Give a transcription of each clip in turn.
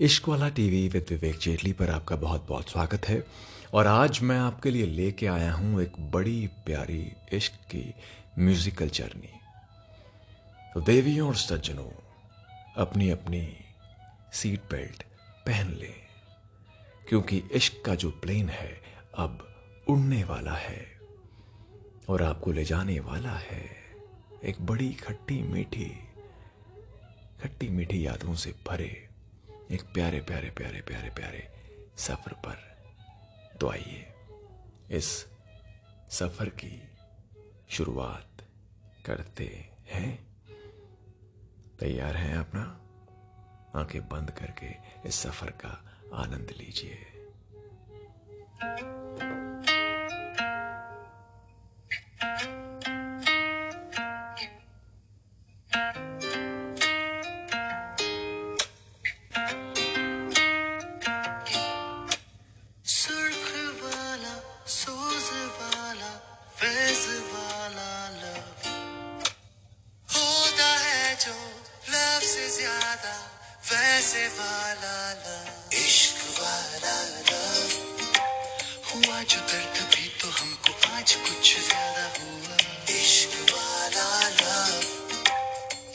इश्क वाला TV with विवेक जेटली पर आपका बहुत बहुत स्वागत है। और आज मैं आपके लिए लेके आया हूँ एक बड़ी प्यारी इश्क की म्यूजिकल जर्नी तो देवियों और सज्जनों अपनी अपनी सीट बेल्ट पहन लें, क्योंकि इश्क का जो प्लेन है, अब उड़ने वाला है। और आपको ले जाने वाला है एक बड़ी खट्टी मीठी खट्टी मीठी यादों से भरे एक प्यारे प्यारे प्यारे प्यारे प्यारे सफ़र पर तो आइए। इस सफ़र की शुरुआत करते हैं। तैयार हैं अपना? आँखें बंद करके इस सफ़र का आनंद लीजिए।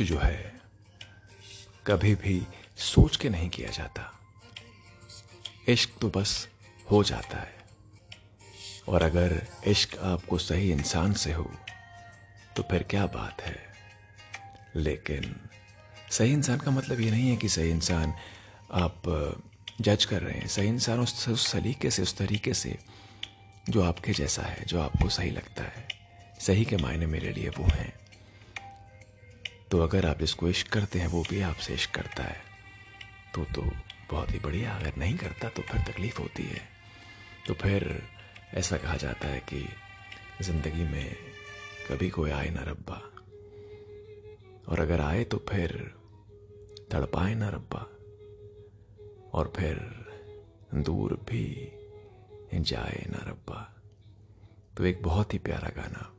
जो है, कभी भी सोच के नहीं किया जाता। इश्क तो बस हो जाता है। और अगर इश्क आपको सही इंसान से हो तो फिर क्या बात है? लेकिन सही इंसान का मतलब ये नहीं है कि सही इंसान आप जज कर रहे हैं। सही इंसान उस, सलीके से उस तरीके से जो आपके जैसा है जो आपको सही लगता है सही के मायने मेरे लिए वो हैं। तो अगर आप जिसको इश्क करते हैं वो भी आपसे इश्क करता है तो तो बहुत ही बढ़िया। अगर नहीं करता तो फिर तकलीफ़ होती है। तो फिर ऐसा कहा जाता है कि ज़िंदगी में कभी कोई आए ना रब्बा। और अगर आए तो फिर तड़पाए ना रब्बा। और फिर दूर भी जाए ना रब्बा। तो एक बहुत ही प्यारा गाना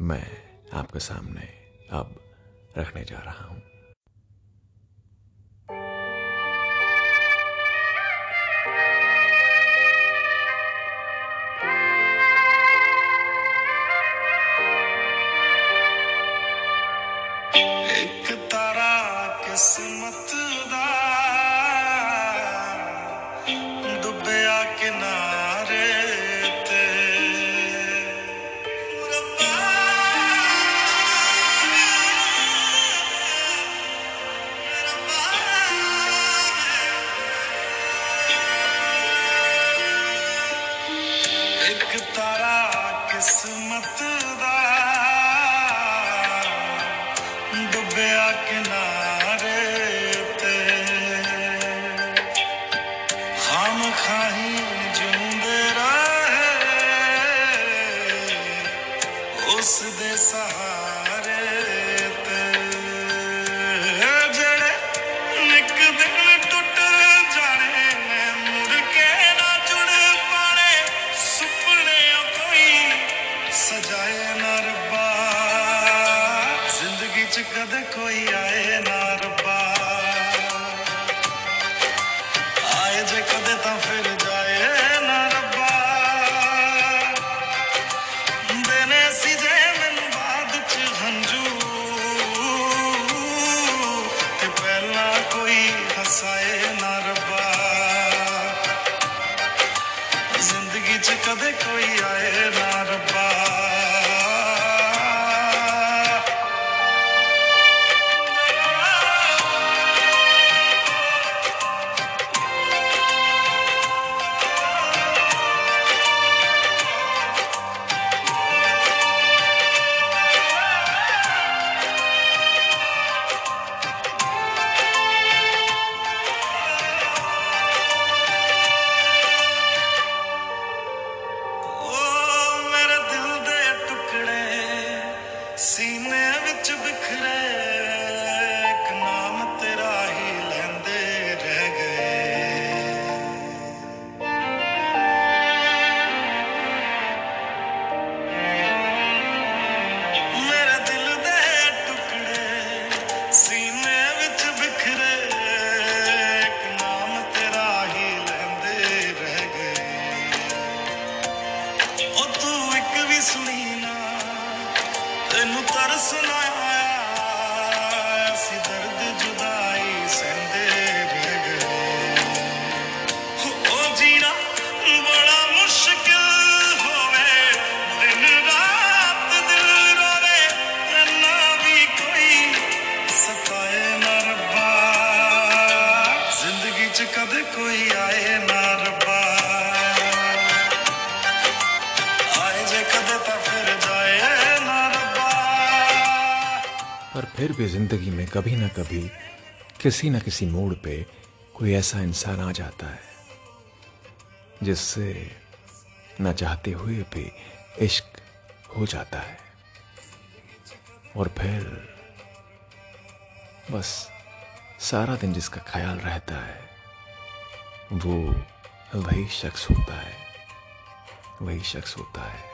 मैं आपके सामने अब रखने जा रहा हूँ। ਕੋਈ ਹਸਾਏ ਨਾ फिर भी ज़िंदगी में कभी ना कभी, किसी न किसी मोड़ पे कोई ऐसा इंसान आ जाता है, जिससे न चाहते हुए भी इश्क हो जाता है। और फिर बस सारा दिन जिसका ख्याल रहता है, वो वही शख्स होता है, वही शख्स होता है।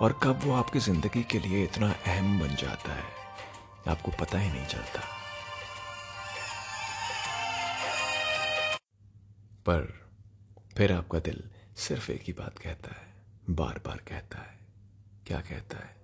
और कब वो आपकी ज़िंदगी के लिए इतना अहम बन जाता है? आपको पता ही नहीं चलता। पर फिर आपका दिल सिर्फ़ एक ही बात कहता है बार बार कहता है। क्या कहता है?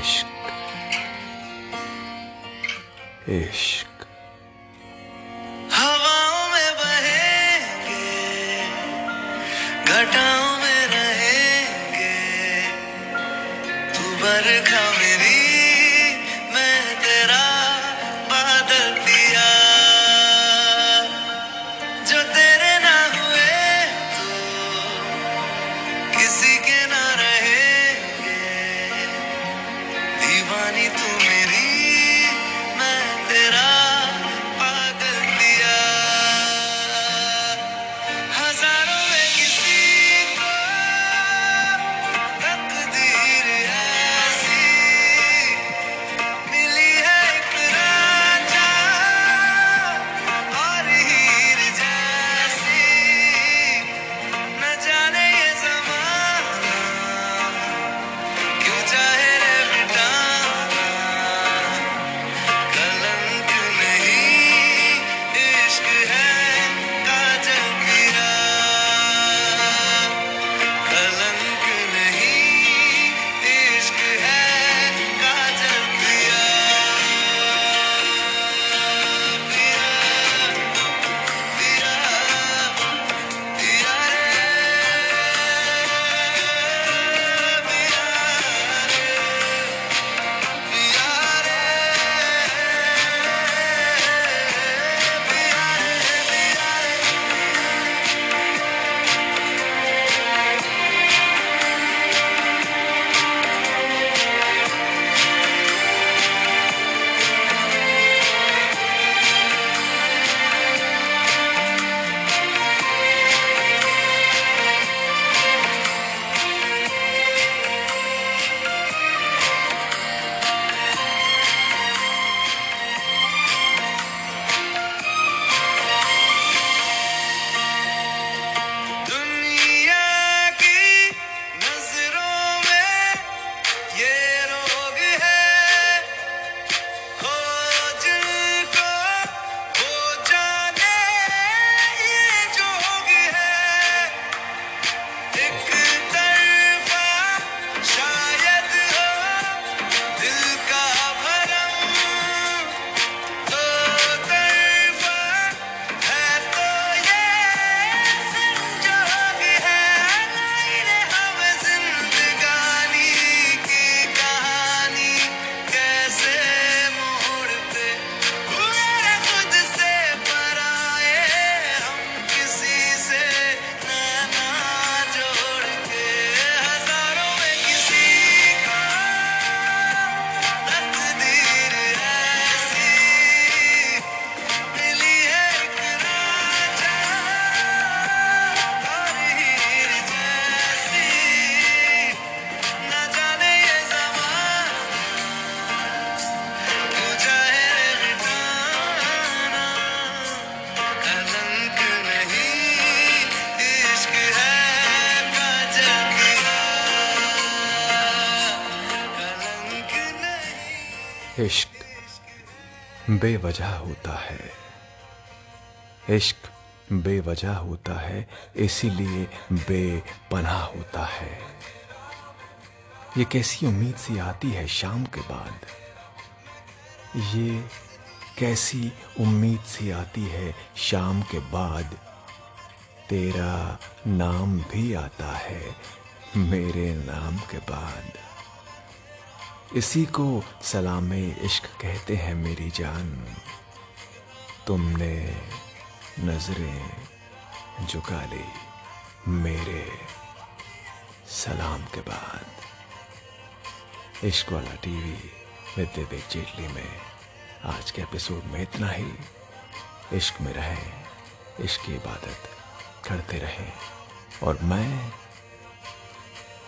इश्क। इश्क। हवाओं में बहेंगे घटाओं में रहेंगे तू बरखा मैं इश्क बेवजह होता है। इश्क बेवजह होता है, इसीलिए बेपनाह होता है। ये कैसी उम्मीद सी आती है शाम के बाद? ये कैसी उम्मीद सी आती है शाम के बाद? तेरा नाम भी आता है, मेरे नाम के बाद। इसी को सलामे इश्क कहते हैं मेरी जान। तुमने नज़रें झुका ली मेरे सलाम के बाद। इश्क वाला टीवी विद विवेक जेटली में आज के एपिसोड में इतना ही। इश्क में रहें, इश्क की इबादत करते रहें। और मैं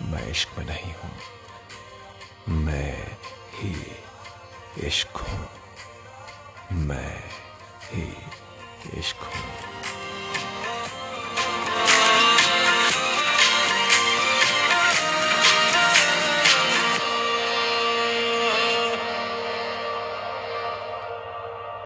मैं इश्क में नहीं हूँ। मैं ही इश्क हूँ। मैं ही इश्क हूँ।